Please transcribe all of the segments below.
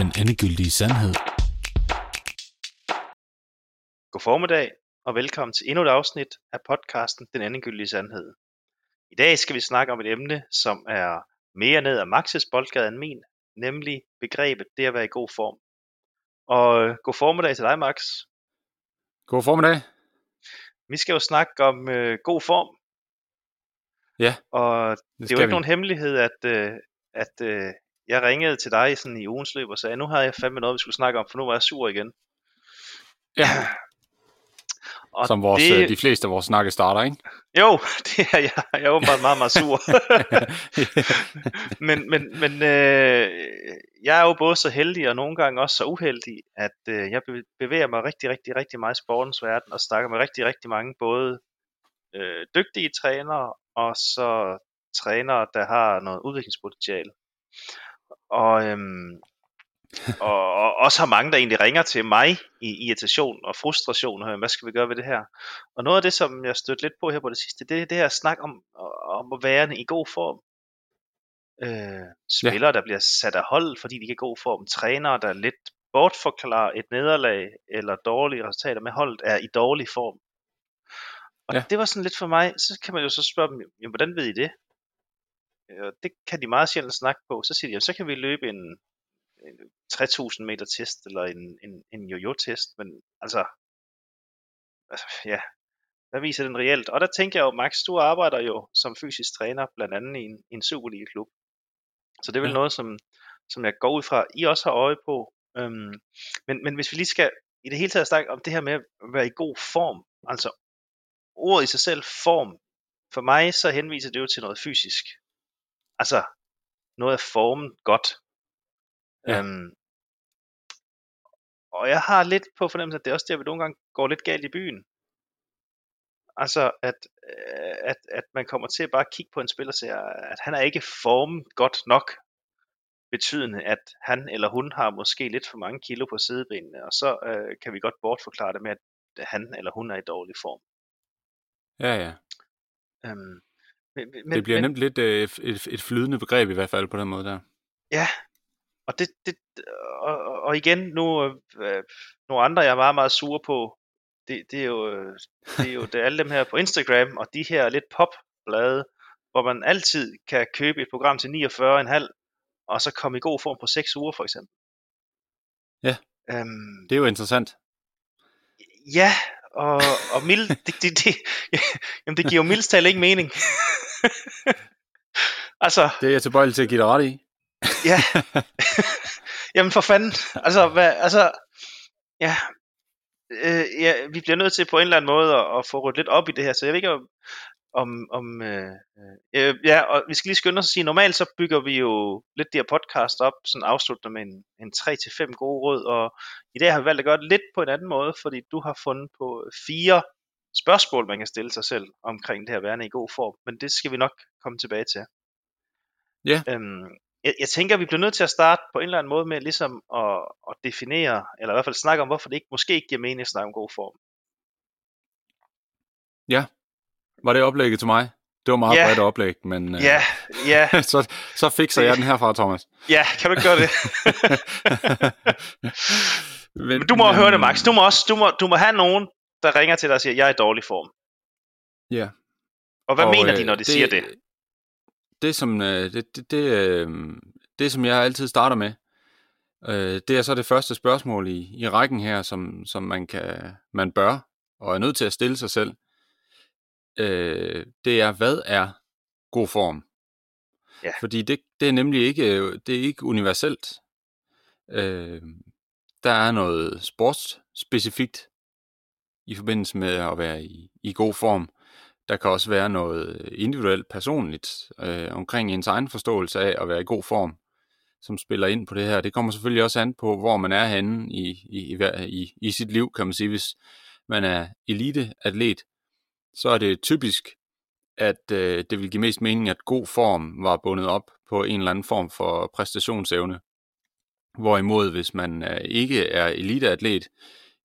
Den endegyldige sandhed. God formiddag og velkommen til endnu et afsnit af podcasten Den endegyldige sandhed. I dag skal vi snakke om et emne, som er mere ned ad Maxes boldgade end min, nemlig begrebet det at være i god form. Og øh, god formiddag til dig, Max. God formiddag. Vi skal jo snakke om øh, god form. Ja, Og det, det er jo ikke vi. nogen hemmelighed, at, øh, at øh, jeg ringede til dig sådan i ugens løb og sagde, nu har jeg fandme noget, vi skulle snakke om, for nu var jeg sur igen. Ja, Og som vores, det, det... de fleste af vores snakke starter, ikke? Jo, det er jeg. Jeg er åbenbart meget, meget sur. men men, men øh, jeg er jo både så heldig og nogle gange også så uheldig, at øh, jeg be- bevæger mig rigtig, rigtig, rigtig meget i sportens verden og snakker med rigtig, rigtig mange både øh, dygtige trænere og så trænere, der har noget udviklingspotentiale. Og, øhm, og, og også har mange, der egentlig ringer til mig i irritation og frustration, og hvad skal vi gøre ved det her? Og noget af det, som jeg stødte lidt på her på det sidste, det er det her snak om, om at være i god form. Øh, spillere, ja. der bliver sat af hold, fordi de ikke er i god form. Trænere, der lidt bortforklarer et nederlag eller dårlige resultater med holdet, er i dårlig form. Og. Ja. det var sådan lidt for mig, så kan man jo så spørge dem, jamen, hvordan ved I det? Øh, det kan de meget sjældent snakke på. Så siger de, jamen, så kan vi løbe en, en 3000 meter test, eller en, en, en jojo-test, men altså, altså, ja, hvad viser den reelt? Og der tænker jeg jo, Max, du arbejder jo som fysisk træner, blandt andet i en, i en Superliga-klub. Så det er vel. Ja. noget, som, som jeg går ud fra, I også har øje på. Øhm, men, men hvis vi lige skal i det hele taget snakke om det her med at være i god form, altså ordet i sig selv, form, for mig så henviser det jo til noget fysisk. Altså, noget af formen godt. Ja. Øhm, og jeg har lidt på fornemmelse, at det er også der, vi nogle gange går lidt galt i byen. Altså, at, øh, at, at man kommer til at bare kigge på en spiller og siger, at han er ikke formet godt nok, betydende, at han eller hun har måske lidt for mange kilo på sidebenene, og så øh, kan vi godt bortforklare det med, at han eller hun er i dårlig form. Ja, ja. Øhm, men, men, Det bliver men, nemt lidt øh, et, et flydende begreb i hvert fald på den måde der. Ja, og det, det og, og- igen nu øh, nogle andre jeg er meget meget sure på. Det, det er jo øh, det er jo det alle dem her på Instagram og de her lidt popblade, hvor man altid kan købe et program til 49,5 og så komme i god form på 6 uger for eksempel. Ja. Øhm, Det er jo interessant. ja, og, og mild, det, det, det, jamen det giver jo mildest talt ikke mening. altså, Det er jeg tilbøjelig til at give dig ret i. Ja. Jamen for fanden. Altså, hvad, altså ja, øh, ja, vi bliver nødt til på en eller anden måde at, at få ryddet lidt op i det her, så jeg ved ikke om, om, om øh, øh, ja, og vi skal lige skynde os at sige, normalt så bygger vi jo lidt de her podcast op, sådan afslutter med en, en 3-5 gode råd, og i dag har vi valgt at gøre det lidt på en anden måde, fordi du har fundet på fire spørgsmål, man kan stille sig selv omkring det her værende i god form, men det skal vi nok komme tilbage til. Ja. Øhm, jeg, jeg tænker, at vi bliver nødt til at starte på en eller anden måde med ligesom at, at definere, eller i hvert fald snakke om, hvorfor det ikke, måske ikke giver mening at snakke om god form. Var det oplægget til mig? Det var meget Ja. bredt oplæg, men øh, Ja, ja, så, så fikser jeg den herfra, Thomas. ja, kan du ikke gøre det? men, Men du må men... høre det, Max. Du må, også, du, må, du må have nogen, der ringer til dig og siger, jeg er i dårlig form. Ja. Og hvad og, mener de, øh, når de det, siger det? Det som, øh, det, det, det, øh, det, som jeg altid starter med, øh, det er så det første spørgsmål i, i rækken her, som, som man, kan, man bør og er nødt til at stille sig selv. Øh, det er, hvad er god form? Ja. Fordi det, det er nemlig ikke, det er ikke universelt. Øh, der er noget sportsspecifikt i forbindelse med at være i, i god form. Der kan også være noget individuelt personligt øh, omkring ens egen forståelse af at være i god form, som spiller ind på det her. Det kommer selvfølgelig også an på, hvor man er henne i, i, i, i, i sit liv, kan man sige. Hvis man er eliteatlet, så er det typisk, at øh, det vil give mest mening, at god form var bundet op på en eller anden form for præstationsevne. Hvorimod, hvis man øh, ikke er eliteatlet,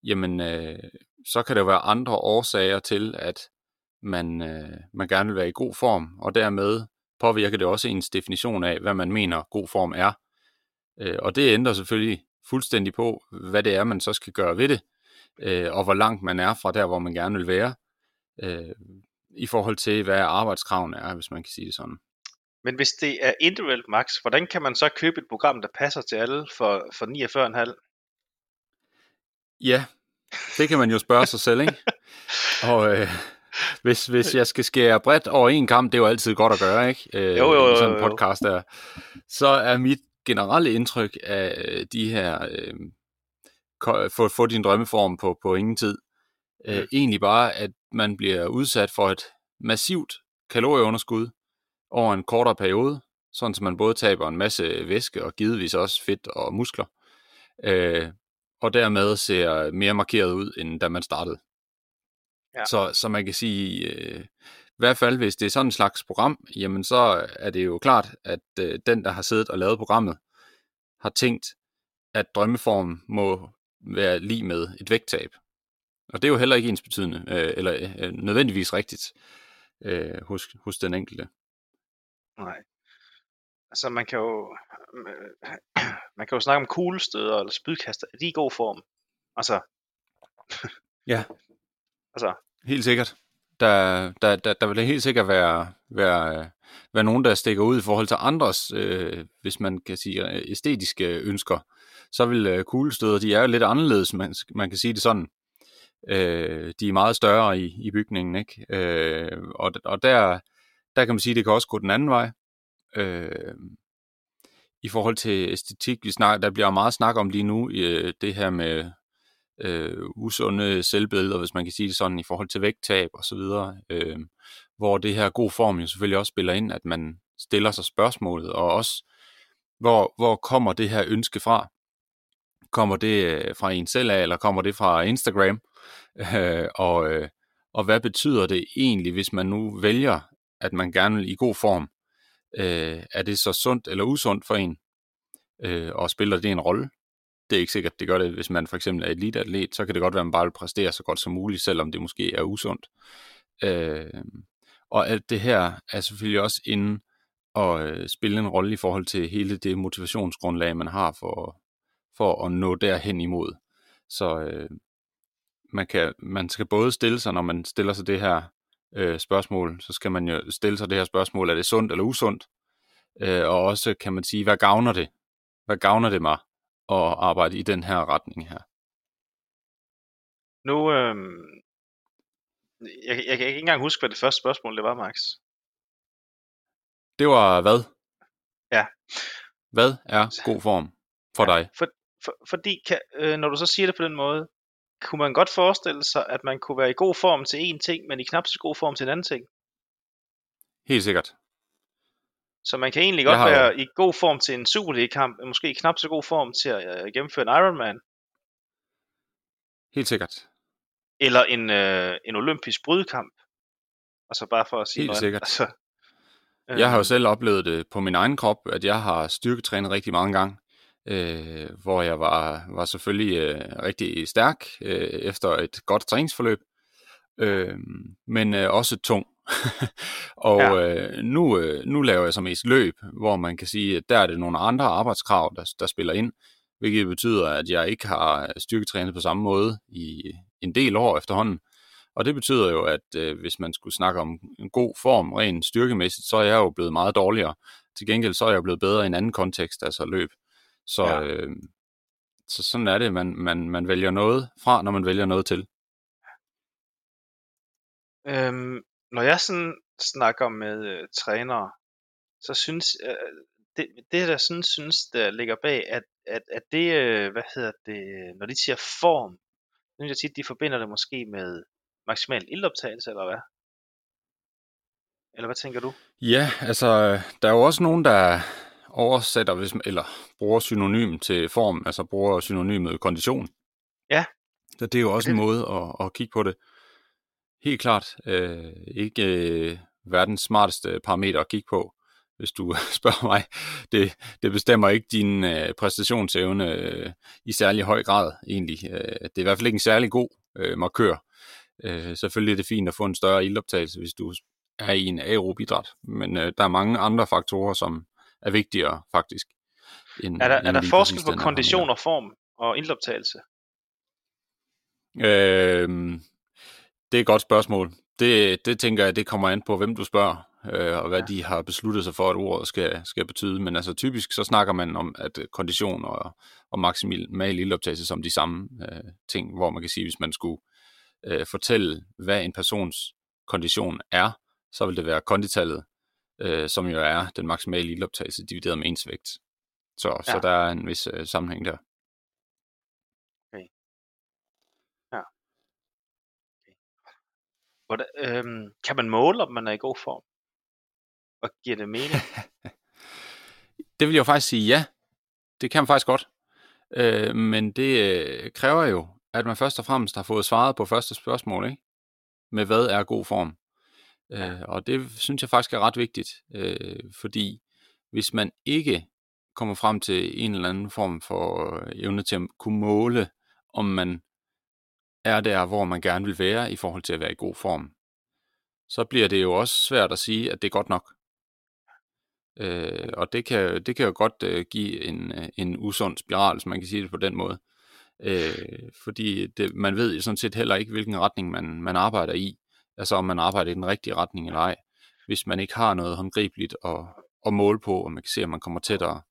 jamen, øh, så kan der være andre årsager til, at man, øh, man gerne vil være i god form, og dermed påvirker det også ens definition af, hvad man mener god form er. Øh, og det ændrer selvfølgelig fuldstændig på, hvad det er, man så skal gøre ved det, øh, og hvor langt man er fra der, hvor man gerne vil være, øh, i forhold til, hvad arbejdskravene er, hvis man kan sige det sådan. Men hvis det er individuelt max, hvordan kan man så købe et program, der passer til alle for, for 49,5? Ja, det kan man jo spørge sig selv, ikke? Og øh, hvis, hvis jeg skal skære bredt over en kamp, det er jo altid godt at gøre, ikke? Øh, Jo, jo, jo, I sådan en jo, jo. podcast der. Så er mit generelle indtryk af øh, de her øh, få, få din drømmeform på, på ingen tid, øh, Mm. egentlig bare, at man bliver udsat for et massivt kalorieunderskud over en kortere periode, sådan så man både taber en masse væske og givetvis også fedt og muskler, øh, og dermed ser mere markeret ud, end da man startede. Ja. Så, så man kan sige, øh, i hvert fald hvis det er sådan en slags program, jamen så er det jo klart, at øh, den, der har siddet og lavet programmet, har tænkt, at drømmeform må være lige med et vægttab. Og det er jo heller ikke ens betydende, øh, eller øh, nødvendigvis rigtigt øh, hos, hos den enkelte. Nej. Altså man kan jo øh, man kan jo snakke om kuglestøder eller spydkaster, er de i god form? Altså, Ja. altså, Helt sikkert. Der, der, der, der vil helt sikkert være, være, være nogen, der stikker ud i forhold til andres, øh, hvis man kan sige, æstetiske ønsker. Så vil øh, kuglestøder, de er jo lidt anderledes, man, man kan sige det sådan. Øh, de er meget større i, i bygningen, ikke? Øh, og, og der, der kan man sige, det kan også gå den anden vej. Øh, I forhold til æstetik, vi snakker, der bliver meget snak om lige nu, øh, det her med øh, usunde selvbilleder, hvis man kan sige det sådan, i forhold til vægttab og så videre, øh, hvor det her god form jo selvfølgelig også spiller ind, at man stiller sig spørgsmålet, og også, hvor, hvor kommer det her ønske fra? Kommer det øh, fra en selv af, eller kommer det fra Instagram? Øh, og, øh, og hvad betyder det egentlig, hvis man nu vælger, at man gerne vil i god form? Øh, er det så sundt eller usundt for en? Øh, og spiller det en rolle? det er ikke sikkert, det gør det, hvis man for eksempel er eliteatlet, så kan det godt være, at man bare vil præstere så godt som muligt, selvom det måske er usundt. Øh, og alt det her er selvfølgelig også inde og øh, spille en rolle i forhold til hele det motivationsgrundlag, man har for, for at nå derhen imod. Så øh, man, kan, man skal både stille sig, når man stiller sig det her øh, spørgsmål, så skal man jo stille sig det her spørgsmål, er det sundt eller usundt? Øh, og også kan man sige, hvad gavner det? Hvad gavner det mig? at arbejde i den her retning her. nu, øh, jeg, jeg, kan ikke engang huske, hvad det første spørgsmål det var, Max. Det var hvad? Ja. Hvad er god form for dig? For, for, fordi, kan, øh, når du så siger det på den måde, kunne man godt forestille sig, at man kunne være i god form til én ting, men i knap så god form til en anden ting. Helt sikkert. Så man kan egentlig godt har være i god form til en Super League-kamp, men måske i knap så god form til at øh, gennemføre en Ironman, Helt sikkert. eller en, øh, en olympisk brydekamp. Altså bare for at sige Helt noget. sikkert. Altså, øh, Jeg har jo selv oplevet det på min egen krop, at jeg har styrketrænet rigtig mange gange, øh, hvor jeg var, var selvfølgelig øh, rigtig stærk øh, efter et godt træningsforløb, øh, men øh, også tung. og Ja. øh, nu, øh, nu laver jeg så mest løb, hvor man kan sige, at der er det nogle andre arbejdskrav, der, der spiller ind, hvilket betyder, at jeg ikke har styrketrænet på samme måde i en del år efterhånden. Og det betyder jo, at øh, hvis man skulle snakke om en god form, rent styrkemæssigt, så er jeg jo blevet meget dårligere. Til gengæld så er jeg blevet bedre i en anden kontekst, altså løb. Så, Ja. øh, så sådan er det, man, man, man vælger noget fra, når man vælger noget til. Øhm, når jeg sådan snakker med øh, trænere, så synes øh, det, det der sådan synes, der ligger bag, at, at, at det, øh, hvad hedder det, når de siger form, så synes jeg tit, de forbinder det måske med maksimal ildoptagelse, eller hvad? Eller hvad tænker du? Ja, altså, øh, der er jo også nogen, der oversætter, hvis man, eller bruger synonym til form, altså bruger synonymet kondition. Ja. Så det er jo også det- en måde at, at kigge på det. Helt klart. Øh, ikke øh, verdens smarteste parameter at kigge på, hvis du spørger mig. Det, det bestemmer ikke din øh, præstationsevne øh, i særlig høj grad egentlig. Øh, det er i hvert fald ikke en særlig god øh, markør. Øh, selvfølgelig er det fint at få en større ildoptagelse, hvis du er i en aerob idræt, men øh, der er mange andre faktorer, som er vigtigere faktisk. End, Er der, end er der forskel på kondition og form? og indoptagelse? Øh, det er et godt spørgsmål. Det, det tænker jeg, det kommer an på, hvem du spørger, øh, og hvad ja. de har besluttet sig for, at ordet skal, skal betyde. Men altså typisk så snakker man om, at øh, kondition og, og maksimal ildoptagelse som de samme øh, ting, hvor man kan sige, hvis man skulle øh, fortælle, hvad en persons kondition er, så vil det være konditallet, øh, som jo er den maksimale ildoptagelse divideret med ens vægt. Så, ja. så der er en vis øh, sammenhæng der. Okay. Ja. Okay. Hvordan, øhm, kan man måle, om man er i god form? Og giver det mening? det vil jeg jo faktisk sige ja. Det kan man faktisk godt. Øh, men det øh, kræver jo, at man først og fremmest har fået svaret på første spørgsmål, ikke? Med hvad er god form? Øh, og det synes jeg faktisk er ret vigtigt, øh, fordi hvis man ikke kommer frem til en eller anden form for øh, evne til at kunne måle, om man er der, hvor man gerne vil være i forhold til at være i god form, så bliver det jo også svært at sige, at det er godt nok. Øh, og det kan, det kan jo godt øh, give en, øh, en usund spiral, hvis man kan sige det på den måde. Øh, fordi det, man ved jo sådan set heller ikke, hvilken retning man, man arbejder i. Altså om man arbejder i den rigtige retning eller ej. Hvis man ikke har noget håndgribeligt at, at måle på, og man kan se, at man kommer tættere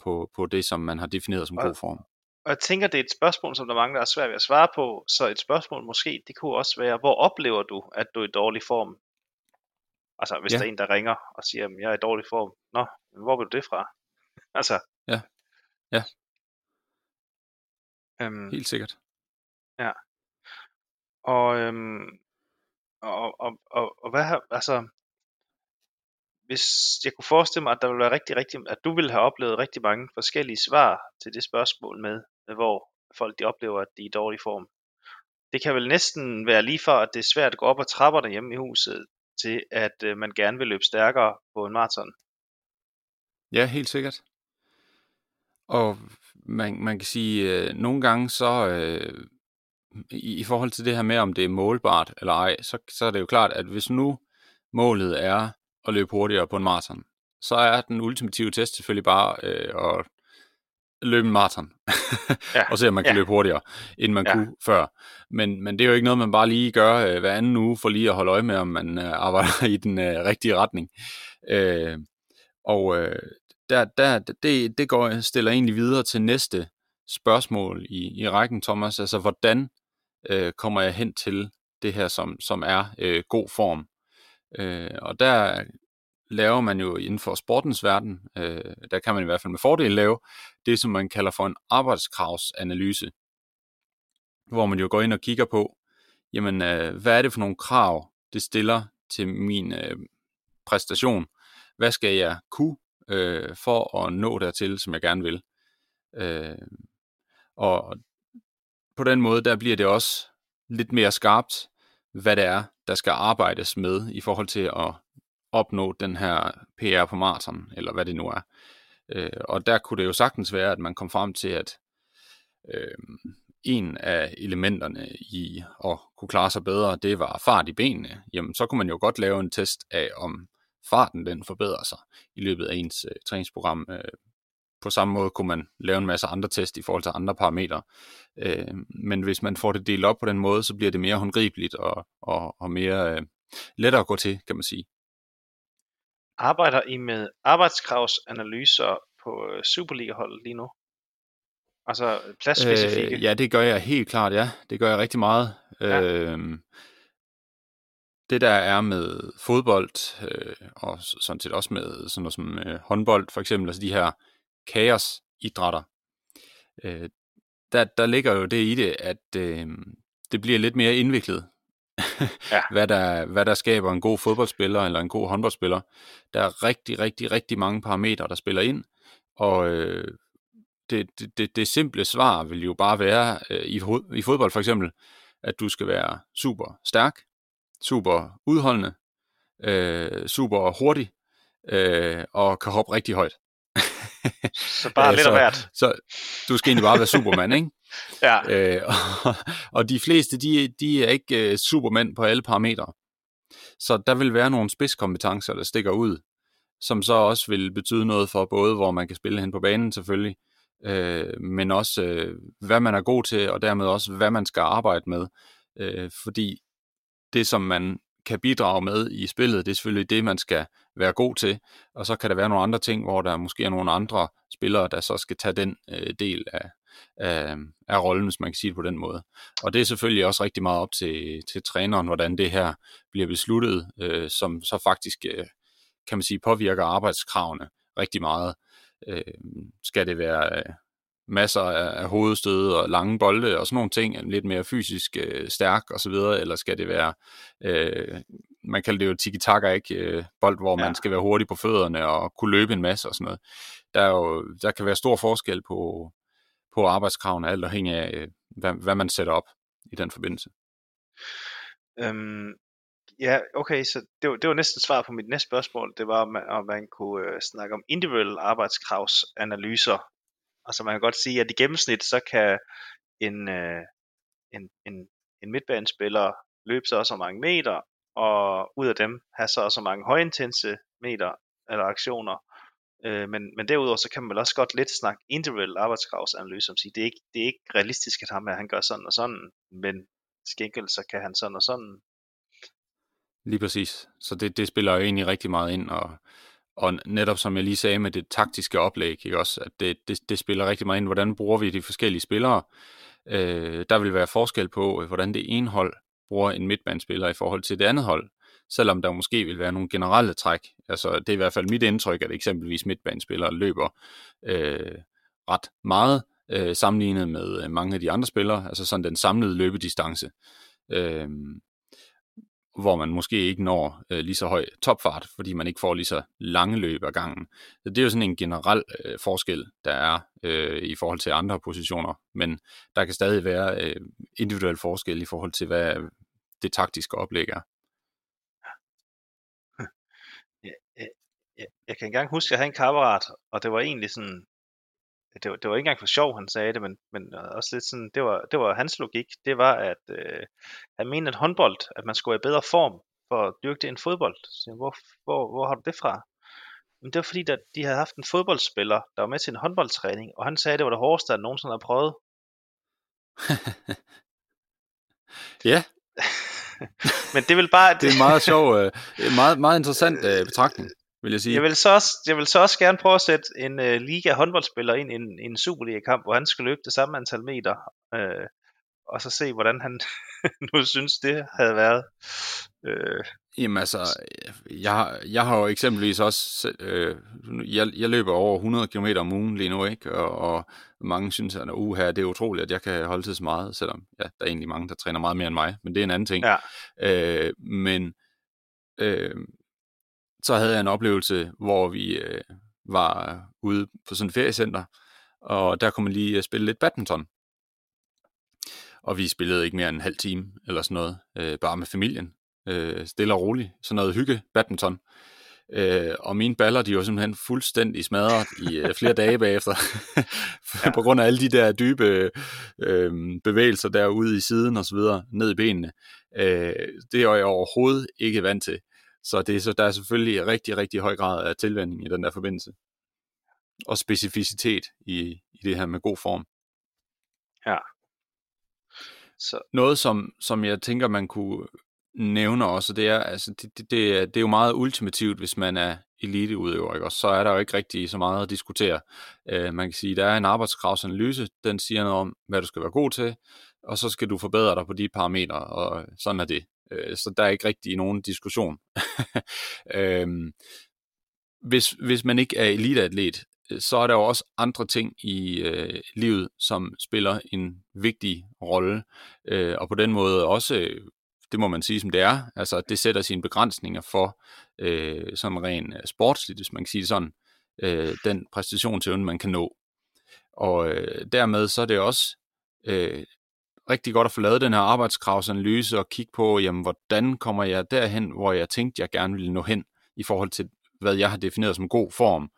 på, på det, som man har defineret som og, god form. Og jeg tænker, det er et spørgsmål, som der mange, der er svært ved at svare på. Så et spørgsmål måske, det kunne også være, hvor oplever du, at du er i dårlig form? Altså, hvis ja. der er en, der ringer og siger, at jeg er i dårlig form. Nå, hvor vil du det fra? altså. Ja. Ja. Øhm, Helt sikkert. Ja. Og, øhm, og, og, og, og hvad har, altså, hvis jeg kunne forestille mig, at der ville være rigtig, rigtig, at du ville have oplevet rigtig mange forskellige svar til det spørgsmål med, øh, hvor folk de oplever, at de er i dårlig form. Det kan vel næsten være lige for, at det er svært at gå op ad trapperne hjemme i huset, til at øh, man gerne vil løbe stærkere på en maraton. Ja, helt sikkert. Og man, man kan sige, øh, nogle gange så, øh, i, i forhold til det her med, om det er målbart eller ej, så, så er det jo klart, at hvis nu målet er at løbe hurtigere på en maraton, så er den ultimative test selvfølgelig bare øh, at løbe en maraton, ja. og se om man kan ja. løbe hurtigere, end man ja. kunne før. Men, men det er jo ikke noget, man bare lige gør øh, hver anden uge, for lige at holde øje med, om man øh, arbejder i den øh, rigtige retning. Øh, og øh, der, der, det, det går, stiller egentlig videre til næste spørgsmål i, i rækken, Thomas. Altså, hvordan øh, kommer jeg hen til det her, som, som er øh, god form? Øh, og der laver man jo inden for sportens verden, øh, der kan man i hvert fald med fordel lave, det som man kalder for en arbejdskravsanalyse, hvor man jo går ind og kigger på, jamen, øh, hvad er det for nogle krav, det stiller til min øh, præstation? Hvad skal jeg kunne øh, for at nå dertil, som jeg gerne vil? Øh, og på den måde, der bliver det også lidt mere skarpt, hvad det er, der skal arbejdes med i forhold til at opnå den her PR på maraton, eller hvad det nu er. Øh, og der kunne det jo sagtens være, at man kom frem til, at øh, en af elementerne i at kunne klare sig bedre, det var fart i benene. Jamen, så kunne man jo godt lave en test af, om farten den forbedrer sig i løbet af ens øh, træningsprogram. Øh, på samme måde kunne man lave en masse andre test i forhold til andre parametre. Øh, men hvis man får det delt op på den måde, så bliver det mere håndgribeligt og, og, og mere øh, lettere at gå til, kan man sige. Arbejder I med arbejdskravsanalyser på øh, Superliga-holdet lige nu? Altså pladsspecifikke? Øh, ja, det gør jeg helt klart, ja. Det gør jeg rigtig meget. Ja. Øh, det der er med fodbold, øh, og sådan set også med sådan noget som øh, håndbold for eksempel, altså de her kaosidrætter, øh, der, der ligger jo det i det, at øh, det bliver lidt mere indviklet, ja. hvad, der, hvad der skaber en god fodboldspiller eller en god håndboldspiller. Der er rigtig, rigtig, rigtig mange parametre, der spiller ind, og øh, det, det, det simple svar vil jo bare være, øh, i, i fodbold for eksempel, at du skal være super stærk, super udholdende, øh, super hurtig, øh, og kan hoppe rigtig højt. Så bare lidt af hvert. Så du skal egentlig bare være supermand, ikke? ja. Øh, og, og de fleste, de, de er ikke uh, supermænd på alle parametre. Så der vil være nogle spidskompetencer, der stikker ud, som så også vil betyde noget for både, hvor man kan spille hen på banen selvfølgelig, øh, men også øh, hvad man er god til, og dermed også hvad man skal arbejde med. Øh, fordi det, som man kan bidrage med i spillet, det er selvfølgelig det, man skal være god til, og så kan der være nogle andre ting, hvor der måske er nogle andre spillere, der så skal tage den øh, del af, af, af rollen, hvis man kan sige det på den måde. Og det er selvfølgelig også rigtig meget op til, til træneren, hvordan det her bliver besluttet, øh, som så faktisk, øh, kan man sige, påvirker arbejdskravene rigtig meget. Øh, skal det være øh, masser af, hovedstød og lange bolde og sådan nogle ting, lidt mere fysisk øh, stærk og så videre, eller skal det være, øh, man kalder det jo tiki-taka, ikke? Øh, bold, hvor ja. man skal være hurtig på fødderne og kunne løbe en masse og sådan noget. Der, er jo, der kan være stor forskel på, på arbejdskravene, alt afhængig af, øh, hvad, hvad man sætter op i den forbindelse. Øhm, ja, okay, så det var, det var næsten svar på mit næste spørgsmål. Det var, om man, om man kunne øh, snakke om individuelle arbejdskravsanalyser. Altså man kan godt sige, at i gennemsnit, så kan en, øh, en, en, en midtbanespiller løbe så så mange meter, og ud af dem have så så mange højintense meter eller aktioner, Øh, men, men derudover så kan man vel også godt lidt snakke individuel arbejdskravsanalyse, som siger, det er ikke, det er ikke realistisk at ham, her, han gør sådan og sådan, men skænkel så kan han sådan og sådan. Lige præcis. Så det, det spiller jo egentlig rigtig meget ind, og, og netop som jeg lige sagde med det taktiske oplæg, ikke også, at det, det, det spiller rigtig meget ind, hvordan bruger vi de forskellige spillere. Øh, der vil være forskel på, øh, hvordan det ene hold bruger en midtbandspiller i forhold til det andet hold selvom der måske vil være nogle generelle træk. Altså, det er i hvert fald mit indtryk, at eksempelvis midtbandspillere løber øh, ret meget øh, sammenlignet med øh, mange af de andre spillere, altså sådan den samlede løbedistance, øh, hvor man måske ikke når øh, lige så høj topfart, fordi man ikke får lige så lange løb ad gangen. Så det er jo sådan en generel øh, forskel, der er øh, i forhold til andre positioner, men der kan stadig være øh, individuel forskel i forhold til, hvad det taktiske oplæg er. jeg, jeg kan engang huske, at jeg havde en kammerat, og det var egentlig sådan, det var, det var ikke engang for sjov, han sagde det, men, men også lidt sådan, det var, det var hans logik, det var, at øh, han mente, at håndbold, at man skulle have bedre form for at dyrke det end fodbold. Så, hvor, hvor, hvor har du det fra? Men det var fordi, at de havde haft en fodboldspiller, der var med til en håndboldtræning, og han sagde, at det var det hårdeste, han nogensinde har prøvet. ja. Men det vil bare... det er en meget sjov, øh, meget, meget interessant øh, betragtning vil jeg sige. Jeg vil så også, jeg vil så også gerne prøve at sætte en uh, liga håndboldspiller ind i en, en Superliga-kamp, hvor han skal løbe det samme antal meter, uh, og så se, hvordan han nu synes, det havde været. Uh, Jamen altså, jeg, jeg har jo eksempelvis også, øh, jeg, jeg løber over 100 km om ugen lige nu, ikke? Og, og mange synes, at uh, her, det er utroligt, at jeg kan holde til så meget, selvom ja, der er egentlig mange, der træner meget mere end mig, men det er en anden ting. Ja. Øh, men øh, så havde jeg en oplevelse, hvor vi øh, var ude på sådan et feriecenter, og der kunne man lige øh, spille lidt badminton. Og vi spillede ikke mere end en halv time eller sådan noget, øh, bare med familien. Øh, stille og roligt, sådan noget hygge badminton. Øh, og mine baller, de var simpelthen fuldstændig smadret i øh, flere dage bagefter, på grund af alle de der dybe øh, bevægelser derude i siden og så videre, ned i benene. Øh, det er jeg overhovedet ikke vant til. Så, det er, så der er selvfølgelig rigtig, rigtig høj grad af tilvænding i den der forbindelse. Og specificitet i, i det her med god form. Ja. Så. Noget, som, som jeg tænker, man kunne nævne også, det er, altså, det, det, det, er, det er jo meget ultimativt, hvis man er eliteudøver, ikke? og så er der jo ikke rigtig så meget at diskutere. Uh, man kan sige, der er en arbejdskravsanalyse, den siger noget om, hvad du skal være god til, og så skal du forbedre dig på de parametre, og sådan er det. Øh, så der er ikke rigtig nogen diskussion. øhm, hvis, hvis man ikke er eliteatlet, øh, så er der jo også andre ting i øh, livet, som spiller en vigtig rolle, øh, og på den måde også, det må man sige som det er, altså det sætter sine begrænsninger for øh, som ren øh, sportsligt, hvis man kan sige det sådan, øh, den præstationsevne, man kan nå. Og øh, dermed så er det også øh, rigtig godt at få lavet den her arbejdskravsanalyse og kigge på, jamen, hvordan kommer jeg derhen, hvor jeg tænkte, jeg gerne ville nå hen, i forhold til, hvad jeg har defineret som god form.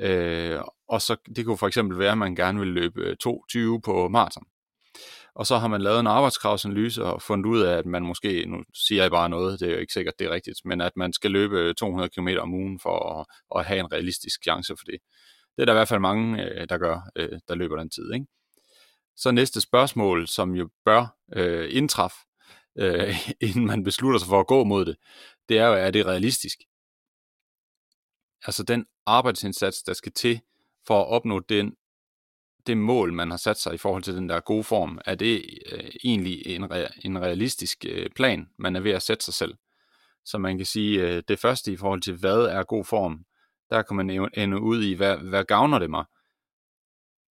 Øh, og så det kunne for eksempel være, at man gerne vil løbe øh, 2.20 på maraton. Og så har man lavet en arbejdskravsanalyse og fundet ud af, at man måske, nu siger jeg bare noget, det er jo ikke sikkert, det er rigtigt, men at man skal løbe øh, 200 km om ugen for at, at have en realistisk chance for det. Det er der i hvert fald mange, øh, der gør, der løber den tid. Ikke? Så næste spørgsmål, som jo bør øh, indtræffe, øh, inden man beslutter sig for at gå mod det, det er jo, er det realistisk? Altså den arbejdsindsats, der skal til for at opnå den, det mål, man har sat sig i forhold til den der gode form, er det øh, egentlig en, re- en realistisk øh, plan, man er ved at sætte sig selv? Så man kan sige, øh, det første i forhold til, hvad er god form, der kan man ende ud i, hvad, hvad gavner det mig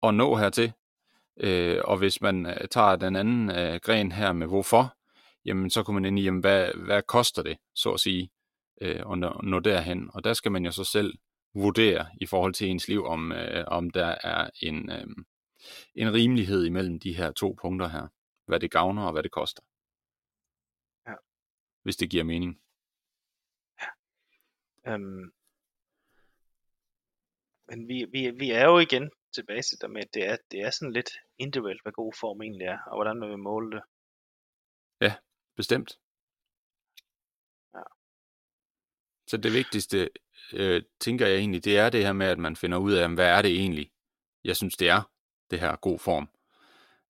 at nå hertil? Øh, og hvis man øh, tager den anden øh, gren her med hvorfor, jamen så kommer man ind i, jamen, hvad, hvad koster det, så at sige, øh, at nå, nå derhen. Og der skal man jo så selv vurdere i forhold til ens liv, om, øh, om der er en, øh, en rimelighed imellem de her to punkter her. Hvad det gavner og hvad det koster. Ja. Hvis det giver mening. Ja. Øhm. Men vi, vi, vi er jo igen tilbage til det med, at det er, det er sådan lidt individuelt, hvad god form egentlig er, og hvordan man vil måle det. Ja, bestemt. Ja. Så det vigtigste, øh, tænker jeg egentlig, det er det her med, at man finder ud af, hvad er det egentlig, jeg synes, det er, det her god form.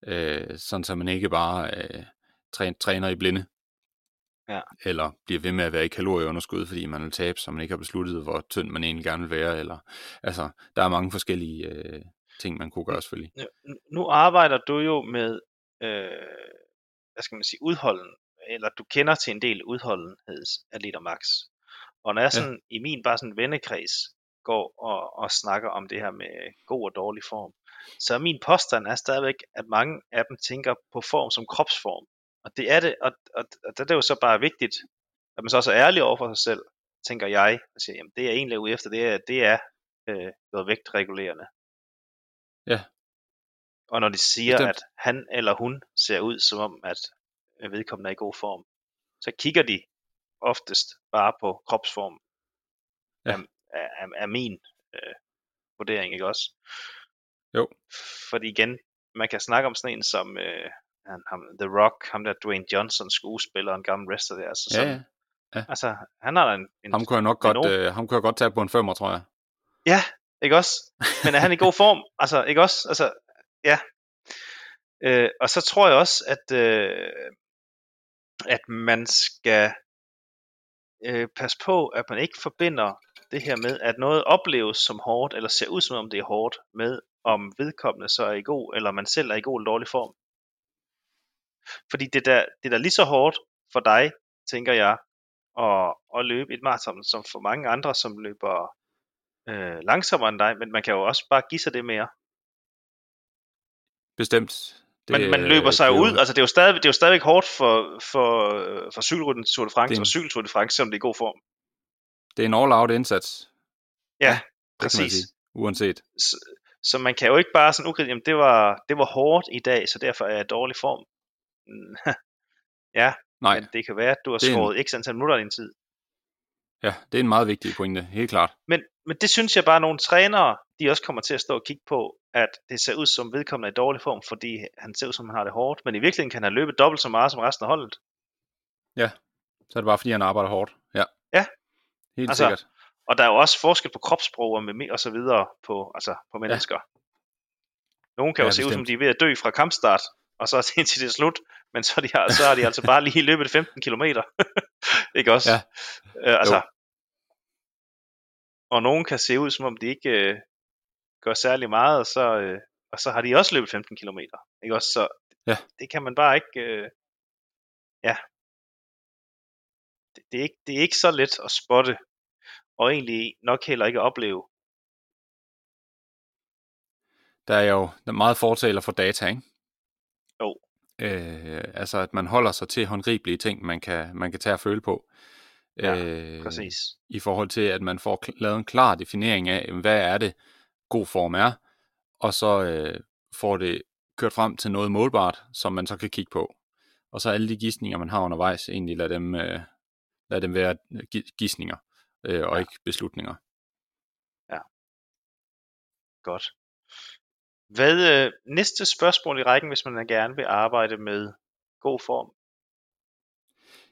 Øh, sådan så man ikke bare øh, træner, træner i blinde. Ja. Eller bliver ved med at være i kalorieunderskud, fordi man vil tabe, så man ikke har besluttet, hvor tynd man egentlig gerne vil være. Eller, altså, der er mange forskellige øh, ting, man kunne gøre selvfølgelig. Nu arbejder du jo med, øh, hvad skal man sige, udholden, eller du kender til en del udholdenhedsatleter max. Og når jeg sådan ja. i min bare sådan vennekreds går og, og snakker om det her med god og dårlig form, så er min påstand er stadigvæk, at mange af dem tænker på form som kropsform. Og det er det, og, og, og det er jo så bare vigtigt, at man så også er ærlig over for sig selv, tænker jeg, og siger, jamen det jeg egentlig er ude efter, det er, det er øh, noget vægtregulerende. Ja. Og når de siger, Bestemt. at han eller hun ser ud som om, at vedkommende er i god form, så kigger de oftest bare på kropsform. Ja. Af, af, af min øh, vurdering, ikke også? Jo. Fordi igen, man kan snakke om sådan en som øh, han, ham, The Rock, ham der Dwayne Johnson, skuespiller, en gammel wrestler der. Altså, ja, ja. ja. Altså, han har en... en ham kunne jeg nok godt, øh, ham kunne jeg godt tage på en femmer, tror jeg. Ja, ikke også? Men er han i god form? Altså, ikke også? Altså, ja. Øh, og så tror jeg også, at, øh, at man skal øh, passe på, at man ikke forbinder det her med, at noget opleves som hårdt, eller ser ud som om det er hårdt, med om vedkommende så er i god, eller man selv er i god eller dårlig form. Fordi det der, det der lige så hårdt for dig, tænker jeg, at, at løbe et maraton, som for mange andre, som løber øh, langsommere end dig, men man kan jo også bare give sig det mere. Bestemt. Det, man, man løber sig det, ud, altså det er jo stadig, det er jo stadigvæk hårdt for, for, for cykelrytten Tour de France, det, og cykel Tour de France, selvom det er i god form. Det er en all-out indsats. Ja, ja præcis. uanset. Så, så man kan jo ikke bare sådan ukritisk, jamen det var, det var hårdt i dag, så derfor er jeg i dårlig form. ja, Nej. men det kan være, at du har skåret en... x antal minutter af din tid. Ja, det er en meget vigtig pointe, helt klart. Men, men det synes jeg bare, at nogle trænere, de også kommer til at stå og kigge på, at det ser ud som vedkommende er i dårlig form, fordi han ser ud som, han har det hårdt, men i virkeligheden kan han løbe dobbelt så meget som resten af holdet. Ja, så er det bare, fordi han arbejder hårdt. Ja, ja. helt altså, sikkert. Og der er jo også forskel på kropssprog og, med, og så videre på, altså, på mennesker. Ja. Nogle kan jo ja, se bestemt. ud som, de er ved at dø fra kampstart, og så indtil det er slut, men så, de har, så har de altså bare lige løbet 15 km. ikke også? Ja. Øh, altså, og nogen kan se ud, som om de ikke øh, gør særlig meget, og så, øh, og så har de også løbet 15 km. Ikke også? Så ja. det kan man bare ikke... Øh, ja. Det, det, er ikke, det er ikke så let at spotte, og egentlig nok heller ikke at opleve. Der er jo der er meget fortaler for data, ikke? Jo. Øh, altså, at man holder sig til håndgribelige ting, man kan, man kan tage og føle på. Ja, øh, præcis. I forhold til, at man får lavet en klar definering af, hvad er det, god form er, og så øh, får det kørt frem til noget målbart, som man så kan kigge på. Og så alle de gissninger, man har undervejs, egentlig lad dem, øh, lad dem være gissninger, øh, og ja. ikke beslutninger. Ja. Godt. Hvad øh, næste spørgsmål i rækken, hvis man gerne vil arbejde med god form?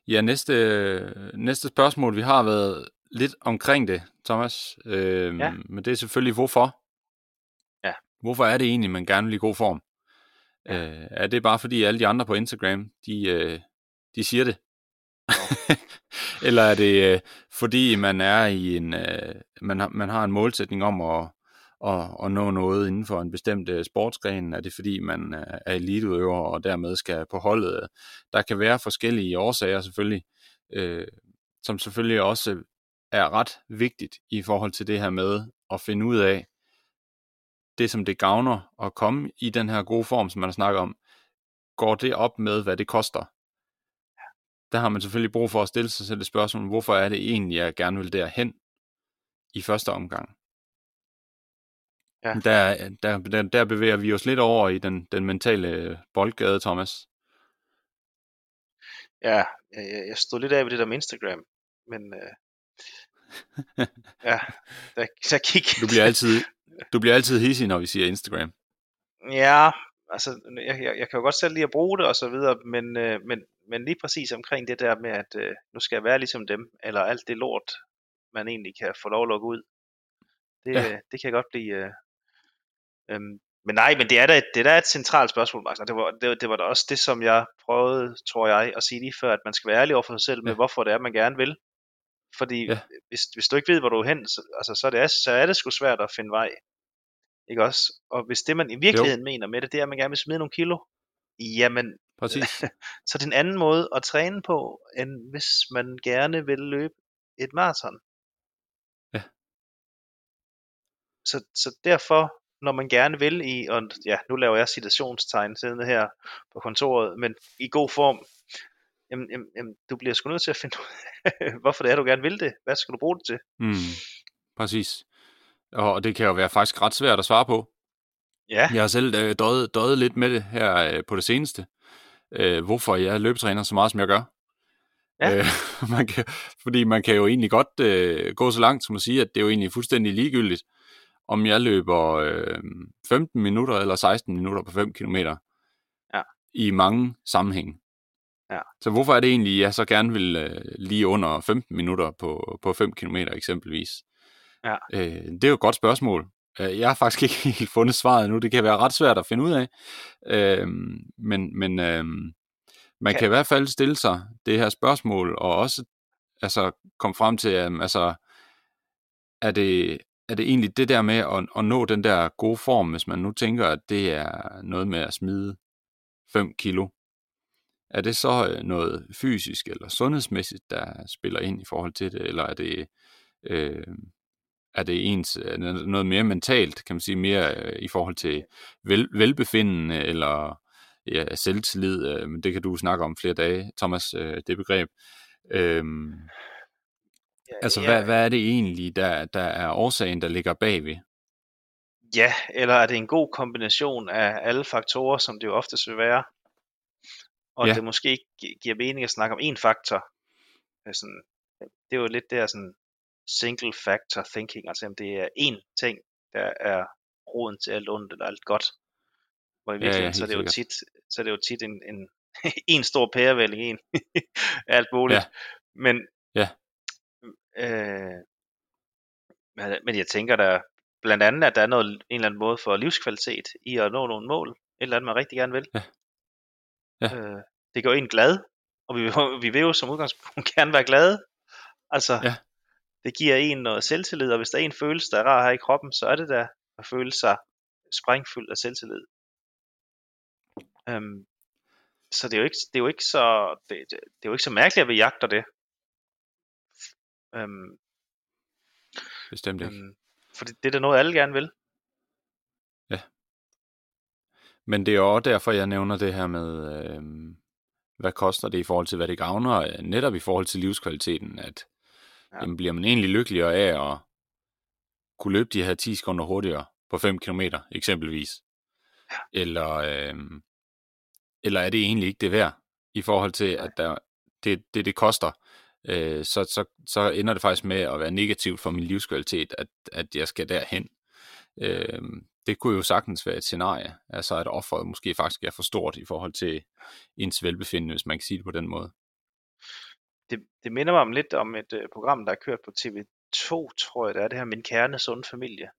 Ja, næste, næste spørgsmål, vi har været lidt omkring det, Thomas. Øh, ja. Men det er selvfølgelig, hvorfor? Hvorfor er det egentlig, man gerne vil i god form? Ja. Øh, er det bare fordi alle de andre på Instagram, de, øh, de siger det? Eller er det øh, fordi man er i en øh, man har man har en målsætning om at at, at nå noget inden for en bestemt øh, sportsgren? Er det fordi man øh, er eliteudøver og dermed skal på holdet? Der kan være forskellige årsager selvfølgelig, øh, som selvfølgelig også er ret vigtigt i forhold til det her med at finde ud af det, som det gavner at komme i den her gode form, som man har snakket om. Går det op med, hvad det koster? der har man selvfølgelig brug for at stille sig selv et spørgsmål, hvorfor er det egentlig, jeg gerne vil derhen i første omgang. Ja. Der, der, der, der bevæger vi os lidt over i den, den mentale boldgade, Thomas. Ja, jeg, jeg stod lidt af ved det der med Instagram, men øh, ja, der, der gik... Du bliver altid, du bliver altid hissig, når vi siger Instagram. Ja, altså, jeg, jeg, jeg kan jo godt selv lide at bruge det og så videre, men, øh, men, men lige præcis omkring det der med, at øh, nu skal jeg være ligesom dem, eller alt det lort, man egentlig kan få lov at lukke ud, det, ja. det kan godt blive... Øh, øh, men nej, men det er da et, det er da et centralt spørgsmål, Max, og det var, det, det var da også det, som jeg prøvede, tror jeg, at sige lige før, at man skal være ærlig over for sig selv med, ja. hvorfor det er, man gerne vil. Fordi ja. hvis, hvis du ikke ved, hvor du er hen, så, altså, så, er det, så er det sgu svært at finde vej. Ikke også? Og hvis det, man i virkeligheden jo. mener med det, det er, at man gerne vil smide nogle kilo, jamen, Præcis. så det er en anden måde at træne på, end hvis man gerne vil løbe et maraton. Ja. Så, så derfor, når man gerne vil i, og ja, nu laver jeg citationstegn siddende her på kontoret, men i god form, jamen, jamen, jamen du bliver sgu nødt til at finde hvorfor det er, du gerne vil det. Hvad skal du bruge det til? Mm, præcis. Og det kan jo være faktisk ret svært at svare på. Ja. Jeg har selv øh, døjet, døjet lidt med det her øh, på det seneste. Øh, hvorfor jeg løbetræner så meget, som jeg gør. Ja. Øh, man kan, fordi man kan jo egentlig godt øh, gå så langt som at sige, at det er jo egentlig fuldstændig ligegyldigt, om jeg løber øh, 15 minutter eller 16 minutter på 5 km. Ja. I mange sammenhænge. Ja. Så hvorfor er det egentlig, at jeg så gerne vil øh, lige under 15 minutter på, på 5 km eksempelvis? Ja. Øh, det er jo et godt spørgsmål. Øh, jeg har faktisk ikke helt fundet svaret nu. Det kan være ret svært at finde ud af. Øh, men men øh, man kan. kan i hvert fald stille sig det her spørgsmål, og også altså, komme frem til, øh, altså, er det, er det egentlig det der med at, at nå den der gode form, hvis man nu tænker, at det er noget med at smide 5 kilo? Er det så øh, noget fysisk eller sundhedsmæssigt, der spiller ind i forhold til det, eller er det øh, er det ens noget mere mentalt, kan man sige, mere øh, i forhold til vel, velbefindende eller ja, selvtillid, øh, men det kan du snakke om flere dage, Thomas, øh, det begreb. Øh, altså, ja. Hvad, hvad er det egentlig, der, der er årsagen, der ligger bagved? Ja, eller er det en god kombination af alle faktorer, som det jo oftest vil være, og ja. det måske ikke giver mening at snakke om én faktor. Sådan, det er jo lidt der sådan, single factor thinking, altså om det er én ting, der er roden til alt ondt eller alt godt. Hvor i virkeligheden, ja, ja, så, er det jo tit, så er det jo tit en, en, en stor pærevælling, en alt muligt. Ja. Men, ja. Øh, men, jeg tænker der blandt andet, at der er noget, en eller anden måde for livskvalitet i at nå nogle mål, et eller andet man rigtig gerne vil. Ja. Ja. Øh, det gør en glad, og vi, vi vil jo som udgangspunkt gerne være glade. Altså, ja det giver en noget selvtillid, og hvis der er en følelse, der er rar her i kroppen, så er det da at føle sig sprængfyldt af selvtillid. Um, så det er jo ikke, det er jo ikke så det, det, det er jo ikke så mærkeligt, at vi jagter det. Um, Bestemt ikke. Um, for det, er da noget, alle gerne vil. Ja. Men det er også derfor, jeg nævner det her med, øh, hvad koster det i forhold til, hvad det gavner, netop i forhold til livskvaliteten, at ja. jamen bliver man egentlig lykkeligere af at kunne løbe de her 10 sekunder hurtigere på 5 km eksempelvis? Ja. Eller, øh, eller er det egentlig ikke det værd i forhold til, at der, det, det, det koster? Øh, så, så, så ender det faktisk med at være negativt for min livskvalitet, at, at jeg skal derhen. Øh, det kunne jo sagtens være et scenarie, altså at offeret måske faktisk er for stort i forhold til ens velbefindende, hvis man kan sige det på den måde det, det minder mig om lidt om et uh, program, der er kørt på TV2, tror jeg det er, det her Min Kerne Sund Familie.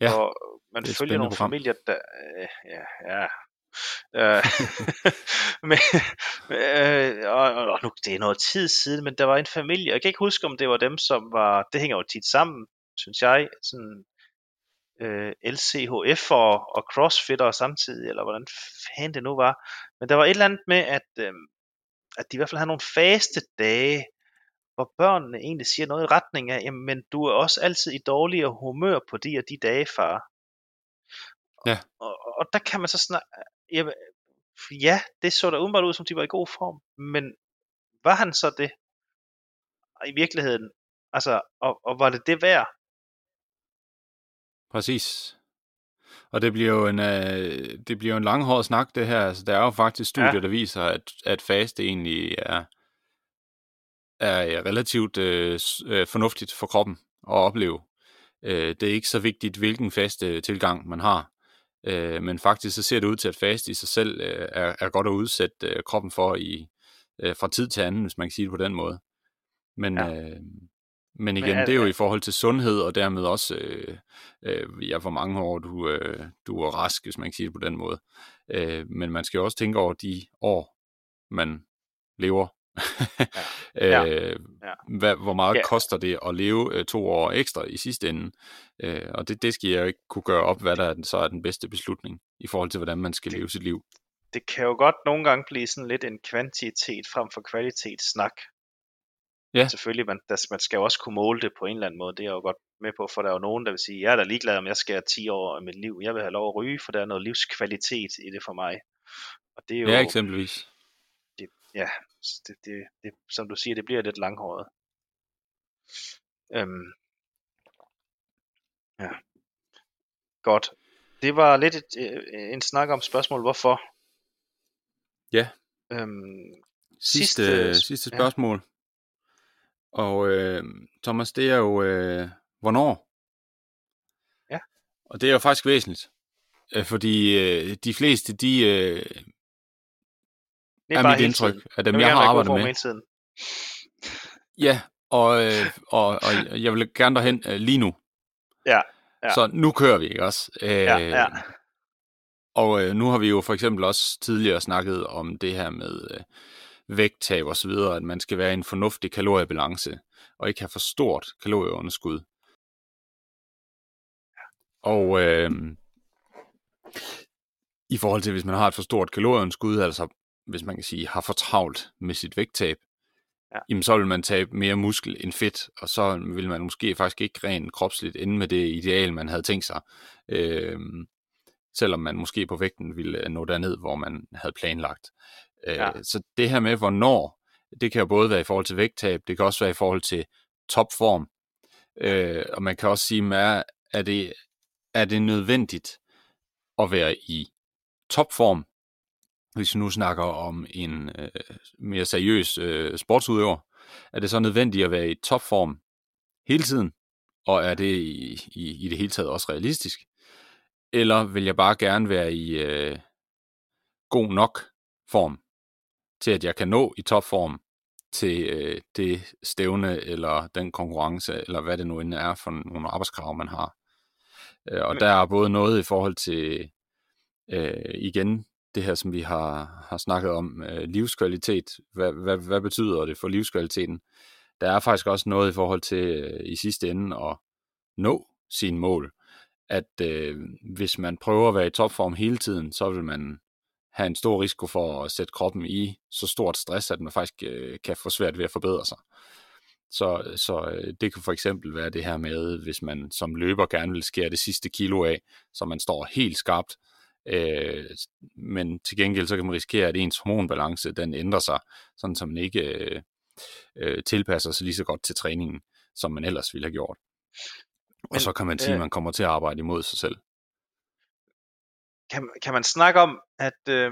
Ja, hvor man er følger nogle program. familier, der... Øh, ja, ja. Øh, men, øh, og, og nu, det er noget tid siden, men der var en familie, jeg kan ikke huske, om det var dem, som var, det hænger jo tit sammen, synes jeg, sådan øh, LCHF og, og crossfitter samtidig, eller hvordan fanden det nu var. Men der var et eller andet med, at, øh, at de i hvert fald havde nogle faste dage, hvor børnene egentlig siger noget i retning af, jamen, men du er også altid i dårligere humør på de og de dage, far. Ja. Og, og, og der kan man så snakke, jamen, ja, det så da umiddelbart ud, som de var i god form, men var han så det? I virkeligheden, altså, og, og var det det værd? Præcis. Og det bliver jo en, øh, det bliver jo en langhåret snak, det her. Altså, der er jo faktisk studier, ja. der viser, at, at faste egentlig er, er relativt øh, øh, fornuftigt for kroppen at opleve. Øh, det er ikke så vigtigt, hvilken faste tilgang man har. Øh, men faktisk så ser det ud til, at faste i sig selv øh, er, er godt at udsætte øh, kroppen for i øh, fra tid til anden, hvis man kan sige det på den måde. Men, ja. øh, men igen, men det er jo i forhold til sundhed, og dermed også, øh, øh, ja, hvor mange år du, øh, du er rask, hvis man kan sige det på den måde. Øh, men man skal jo også tænke over de år, man lever. ja. øh, ja. Hvad, hvor meget ja. koster det at leve øh, to år ekstra i sidste ende? Øh, og det, det skal jeg jo ikke kunne gøre op, hvad der er, så er den bedste beslutning, i forhold til, hvordan man skal det, leve sit liv. Det kan jo godt nogle gange blive sådan lidt en kvantitet frem for kvalitet snak, Ja. Selvfølgelig, man, der, man skal jo også kunne måle det på en eller anden måde. Det er jeg jo godt med på, for der er jo nogen, der vil sige, jeg er da ligeglad, om jeg skal have 10 år af mit liv. Jeg vil have lov at ryge, for der er noget livskvalitet i det for mig. Og det er jo, ja, eksempelvis. Det, ja, det, det, det, som du siger, det bliver lidt langhåret. Øhm, ja. Godt. Det var lidt et, øh, en snak om spørgsmål, hvorfor. Ja. Øhm, sidste, sidste, sidste spørgsmål. Ja. Og øh, Thomas, det er jo, øh, hvornår? Ja. Og det er jo faktisk væsentligt. Øh, fordi øh, de fleste, de øh, det er, er mit indtryk af dem, jeg, jeg har arbejdet med. Tiden. Ja, og, øh, og, og jeg vil gerne derhen øh, lige nu. Ja, ja. Så nu kører vi, ikke også? Øh, ja, ja. Og øh, nu har vi jo for eksempel også tidligere snakket om det her med øh, vægttab og så videre, at man skal være i en fornuftig kaloriebalance, og ikke have for stort kalorieunderskud. Og øh, i forhold til, hvis man har et for stort kalorieunderskud, altså hvis man kan sige, har for travlt med sit vægttab, ja. jamen så vil man tabe mere muskel end fedt, og så vil man måske faktisk ikke rent kropsligt ende med det ideal, man havde tænkt sig. Øh, selvom man måske på vægten ville nå derned, hvor man havde planlagt. Ja. Øh, så det her med, hvornår, det kan jo både være i forhold til vægttab, det kan også være i forhold til topform. Øh, og man kan også sige, er, er, det, er det nødvendigt at være i topform, hvis vi nu snakker om en øh, mere seriøs øh, sportsudøver, er det så nødvendigt at være i topform hele tiden, og er det i, i, i det hele taget også realistisk? Eller vil jeg bare gerne være i øh, god nok form, til at jeg kan nå i topform til øh, det stævne, eller den konkurrence, eller hvad det nu end er for nogle arbejdskrav, man har. Øh, og der er både noget i forhold til, øh, igen, det her, som vi har, har snakket om, øh, livskvalitet. Hvad, hvad, hvad betyder det for livskvaliteten? Der er faktisk også noget i forhold til øh, i sidste ende at nå sine mål. At øh, hvis man prøver at være i topform hele tiden, så vil man have en stor risiko for at sætte kroppen i så stort stress, at man faktisk øh, kan få svært ved at forbedre sig. Så, så øh, det kan for eksempel være det her med, hvis man som løber gerne vil skære det sidste kilo af, så man står helt skarpt, øh, men til gengæld så kan man risikere, at ens hormonbalance den ændrer sig, sådan så man ikke øh, øh, tilpasser sig lige så godt til træningen, som man ellers ville have gjort. Men, og så kan man sige, øh, at man kommer til at arbejde imod sig selv kan, kan man snakke om, at øh,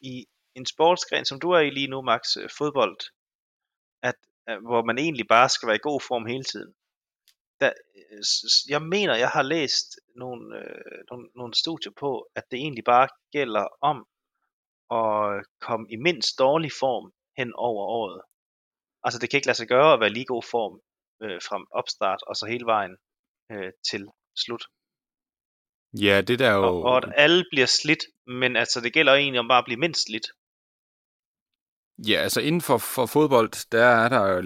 i en sportsgren, som du er i lige nu, Max, øh, fodbold, at, øh, hvor man egentlig bare skal være i god form hele tiden. Der, øh, jeg mener, jeg har læst nogle, øh, nogle, nogle studier på, at det egentlig bare gælder om at komme i mindst dårlig form hen over året. Altså det kan ikke lade sig gøre at være lige god form øh, fra opstart og så hele vejen øh, til slut. Ja, det der er jo... og, og at alle bliver slidt, men altså det gælder egentlig om bare at blive mindst slidt. Ja, altså inden for, for fodbold, der er der jo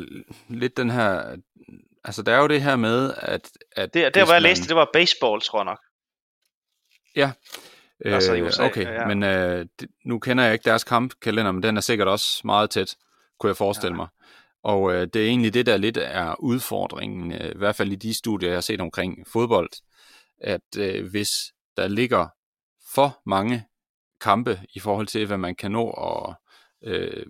lidt den her... Altså der er jo det her med, at... at Det, der hvor jeg læste, det var baseball, tror jeg nok. Ja. Altså i Øh, USA, okay, ja. men øh, det, nu kender jeg ikke deres kampkalender, men den er sikkert også meget tæt, kunne jeg forestille Ja. mig. Og øh, det er egentlig det, der lidt er udfordringen, øh, i hvert fald i de studier, jeg har set omkring fodbold, at øh, hvis der ligger for mange kampe i forhold til, hvad man kan nå at øh,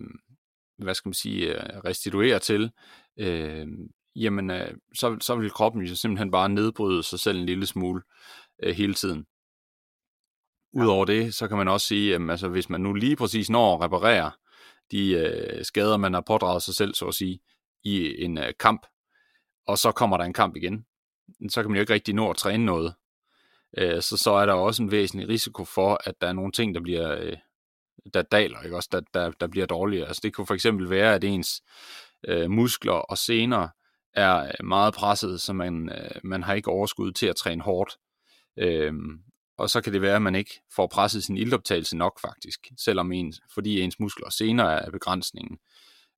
hvad skal man sige, øh, restituere til, øh, jamen øh, så, så vil kroppen jo simpelthen bare nedbryde sig selv en lille smule øh, hele tiden. Udover det, så kan man også sige, at altså, hvis man nu lige præcis når at reparere de øh, skader, man har pådraget sig selv, så at sige, i en øh, kamp, og så kommer der en kamp igen, så kan man jo ikke rigtig nå at træne noget. Øh, så, så er der også en væsentlig risiko for, at der er nogle ting, der bliver øh, der daler, ikke også, der, der, der bliver dårligere. Altså det kunne for eksempel være, at ens øh, muskler og sener er øh, meget presset, så man, øh, man har ikke overskud til at træne hårdt. Øhm, og så kan det være, at man ikke får presset sin iltoptagelse nok faktisk, selvom ens, fordi ens muskler og sener er begrænsningen.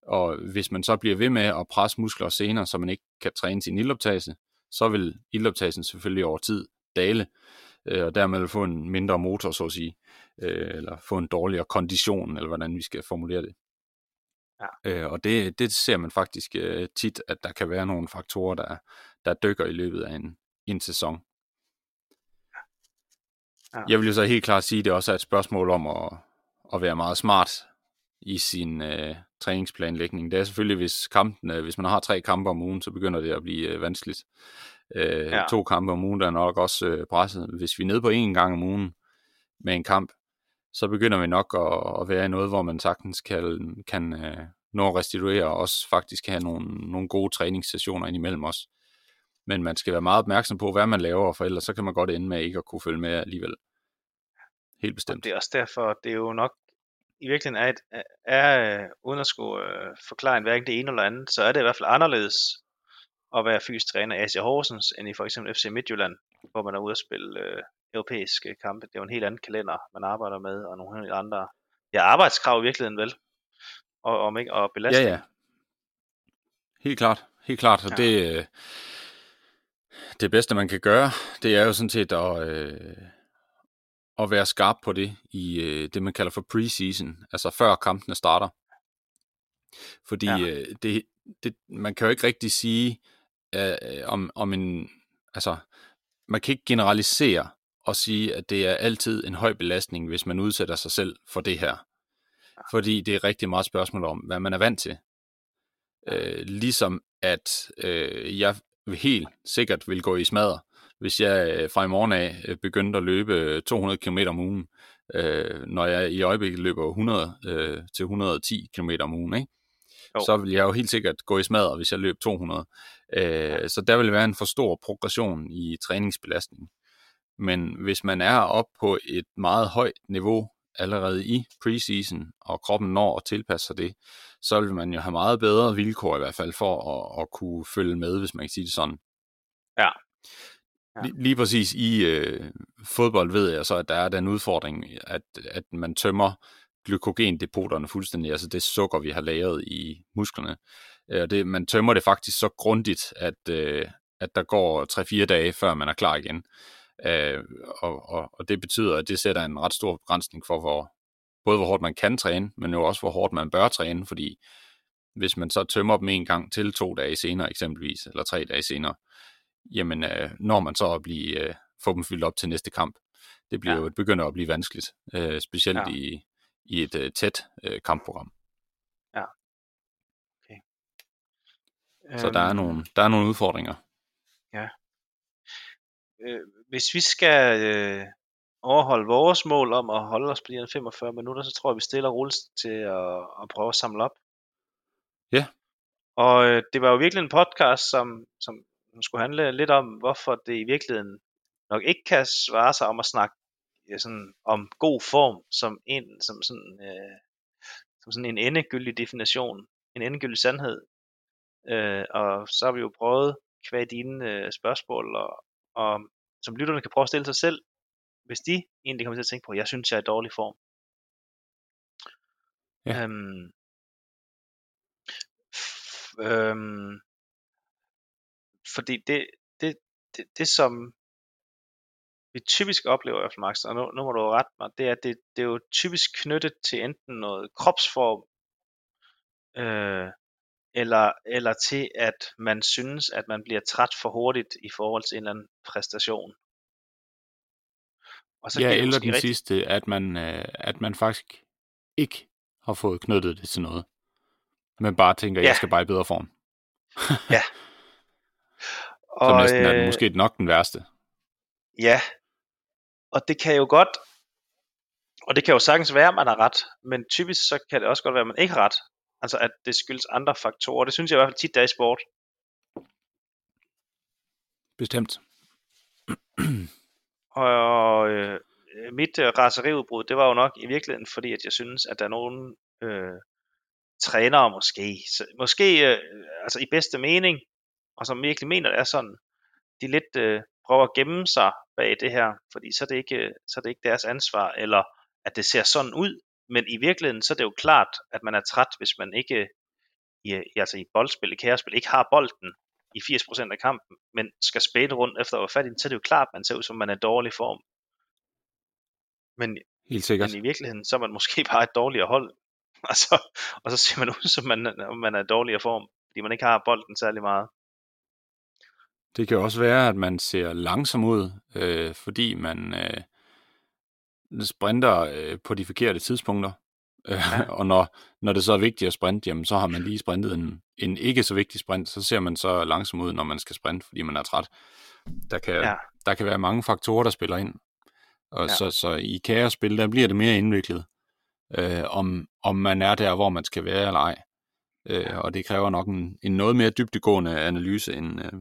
Og hvis man så bliver ved med at presse muskler og sener, så man ikke kan træne sin iltoptagelse, så vil iltoptagelsen selvfølgelig over tid dale, øh, og dermed få en mindre motor, så at sige, øh, eller få en dårligere kondition, eller hvordan vi skal formulere det. Ja. Øh, og det, det ser man faktisk øh, tit, at der kan være nogle faktorer, der, der dykker i løbet af en, en sæson. Ja. Jeg vil jo så helt klart sige, at det også er et spørgsmål om at, at være meget smart i sin øh, træningsplanlægning. Det er selvfølgelig, hvis, kampene, hvis man har tre kampe om ugen, så begynder det at blive øh, vanskeligt. Øh, ja. To kampe om ugen, der er nok også øh, presset. Hvis vi er nede på én gang om ugen med en kamp, så begynder vi nok at, at være i noget, hvor man sagtens kan, kan øh, nå at restituere, og også faktisk have nogle, nogle gode træningssessioner indimellem os. Men man skal være meget opmærksom på, hvad man laver, for ellers så kan man godt ende med ikke at kunne følge med alligevel. Helt bestemt. Det er også derfor, det er jo nok i virkeligheden er, et, er øh, uden at skulle øh, forklare en hverken det ene eller andet, så er det i hvert fald anderledes at være fysisk træner i Asia Horsens, end i for eksempel FC Midtjylland, hvor man er ude at spille øh, europæiske kampe. Det er jo en helt anden kalender, man arbejder med, og nogle helt andre ja, arbejdskrav i virkeligheden vel, og, om ikke, og Ja, belastning. ja. Helt klart. Helt klart. Og Ja. det, øh, det bedste, man kan gøre, det er jo sådan set at, øh, at være skarp på det i øh, det, man kalder for preseason, altså før kampene starter. Fordi Ja. øh, det, det, man kan jo ikke rigtig sige øh, om, om en, altså man kan ikke generalisere og sige, at det er altid en høj belastning, hvis man udsætter sig selv for det her. Fordi det er rigtig meget spørgsmål om, hvad man er vant til. Øh, ligesom at øh, jeg helt sikkert vil gå i smadre, hvis jeg øh, fra i morgen af øh, begyndte at løbe 200 km om ugen, øh, når jeg i øjeblikket løber 100 øh, til 110 km om ugen, ikke? Jo. så vil jeg jo helt sikkert gå i smadre, hvis jeg løb 200. Øh, så der vil være en for stor progression i træningsbelastning. Men hvis man er op på et meget højt niveau allerede i preseason, og kroppen når at tilpasse sig det, så vil man jo have meget bedre vilkår i hvert fald for at, at kunne følge med, hvis man kan sige det sådan. Ja. Ja. Lige, lige præcis i øh, fodbold ved jeg så, at der er den udfordring, at, at man tømmer glykogendepoterne fuldstændig, altså det sukker, vi har lagret i musklerne. Øh, det, man tømmer det faktisk så grundigt, at, øh, at der går 3-4 dage, før man er klar igen. Øh, og, og, og det betyder, at det sætter en ret stor begrænsning for, hvor, både hvor hårdt man kan træne, men jo også hvor hårdt man bør træne, fordi hvis man så tømmer dem en gang til to dage senere eksempelvis, eller tre dage senere, jamen øh, når man så at blive, øh, få dem fyldt op til næste kamp, det bliver Ja. ja. jo begynder at blive vanskeligt, øh, specielt Ja. ja. i, i et øh, tæt øh, kampprogram. Så der er, Øhm, nogle, der er nogle udfordringer. øh, hvis vi skal øh, overholde vores mål om at holde os på de her 45 minutter, så tror jeg, vi stiller og roligt til at, at prøve at samle op. Ja. Og øh, det var jo virkelig en podcast, som, som skulle handle lidt om, hvorfor det i virkeligheden nok ikke kan svare sig om at snakke ja, sådan, om god form som en, som sådan, øh, som sådan en endegyldig definition, en endegyldig sandhed. Øh, og så har vi jo prøvet kvad dine øh, spørgsmål, og, og som lytterne kan prøve at stille sig selv, hvis de egentlig kommer til at tænke på, jeg synes, jeg er i dårlig form. Ja. Øhm, f- øhm, fordi det, det, det, det, som vi typisk oplever i hvert fald, Max, og nu, nu må du rette mig, det er, at det, det er jo typisk knyttet til enten noget kropsform, øh, eller, eller til, at man synes, at man bliver træt for hurtigt i forhold til en eller anden præstation. Og så ja, eller den rigtig... sidste, at man, øh, at man faktisk ikke har fået knyttet det til noget. Men bare tænker, ja. jeg skal bare i bedre form. ja. Og, Som næsten er den, øh, måske nok den værste. Ja. Og det kan jo godt, og det kan jo sagtens være, at man har ret, men typisk så kan det også godt være, at man ikke har ret. Altså at det skyldes andre faktorer. Det synes jeg i hvert fald tit, der er i sport. Bestemt. og øh, mit øh, raseriudbrud, det var jo nok i virkeligheden, fordi at jeg synes, at der er nogen øh, trænere måske, så, måske øh, altså i bedste mening, og som virkelig mener, det er sådan, de lidt øh, prøver at gemme sig bag det her, fordi så er det ikke, så er det ikke deres ansvar, eller at det ser sådan ud, men i virkeligheden, så er det jo klart, at man er træt, hvis man ikke i, altså i boldspil, i kærespil, ikke har bolden i 80% af kampen, men skal spille rundt efter at være fat i den, så er det jo klart, at man ser ud som, man er i dårlig form. Men, Helt sikkert. men i virkeligheden, så er man måske bare et dårligere hold. altså, og så ser man ud, som man, man er i dårligere form, fordi man ikke har bolden særlig meget. Det kan også være, at man ser langsom ud, øh, fordi man øh, sprinter øh, på de forkerte tidspunkter. Ja. og når, når det så er vigtigt at sprinte, jamen, så har man lige sprintet en, en ikke så vigtig sprint, så ser man så langsom ud, når man skal sprinte, fordi man er træt. Der kan, ja. der kan være mange faktorer, der spiller ind. Og ja. så, så i kaosspil, der bliver det mere indviklet, øh, om, om man er der, hvor man skal være eller ej. Øh, og det kræver nok en, en noget mere dybtegående analyse, end, øh,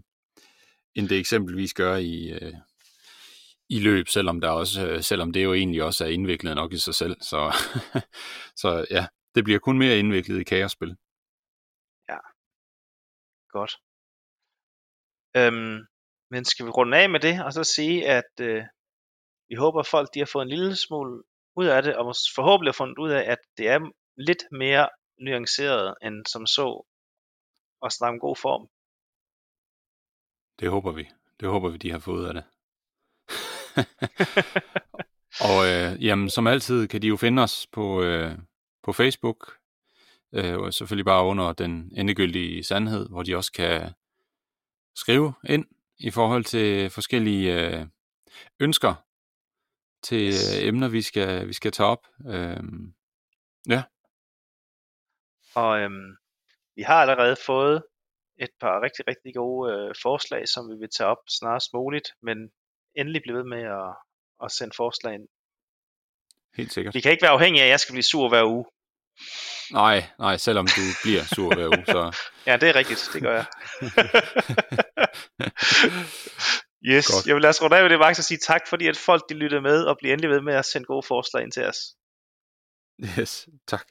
end det eksempelvis gør i, øh, i løb, selvom, der også, øh, selvom det jo egentlig også er indviklet nok i sig selv. Så, så ja, det bliver kun mere indviklet i kaosspil. Ja, godt. Øhm, men skal vi runde af med det, og så sige, at øh, vi håber, at folk de har fået en lille smule ud af det, og forhåbentlig har fundet ud af, at det er lidt mere nuanceret end som så at snakke om god form. Det håber vi. Det håber vi, de har fået ud af det. og øh, jamen, som altid kan de jo finde os på, øh, på Facebook, øh, og selvfølgelig bare under den endegyldige sandhed, hvor de også kan skrive ind i forhold til forskellige øh, ønsker til yes. øh, emner, vi skal, vi skal tage op. Øh, ja. Og øhm, vi har allerede fået et par rigtig, rigtig gode øh, forslag, som vi vil tage op snarest muligt, men endelig blive ved med at, at sende forslag ind. Helt sikkert. Vi kan ikke være afhængige af, at jeg skal blive sur hver uge. Nej, nej, selvom du bliver sur hver uge, så... ja, det er rigtigt, det gør jeg. yes, Godt. jeg vil lade os runde af med det, Max, og sige tak, fordi at folk de lytter med, og bliver endelig ved med at sende gode forslag ind til os. Yes, tak.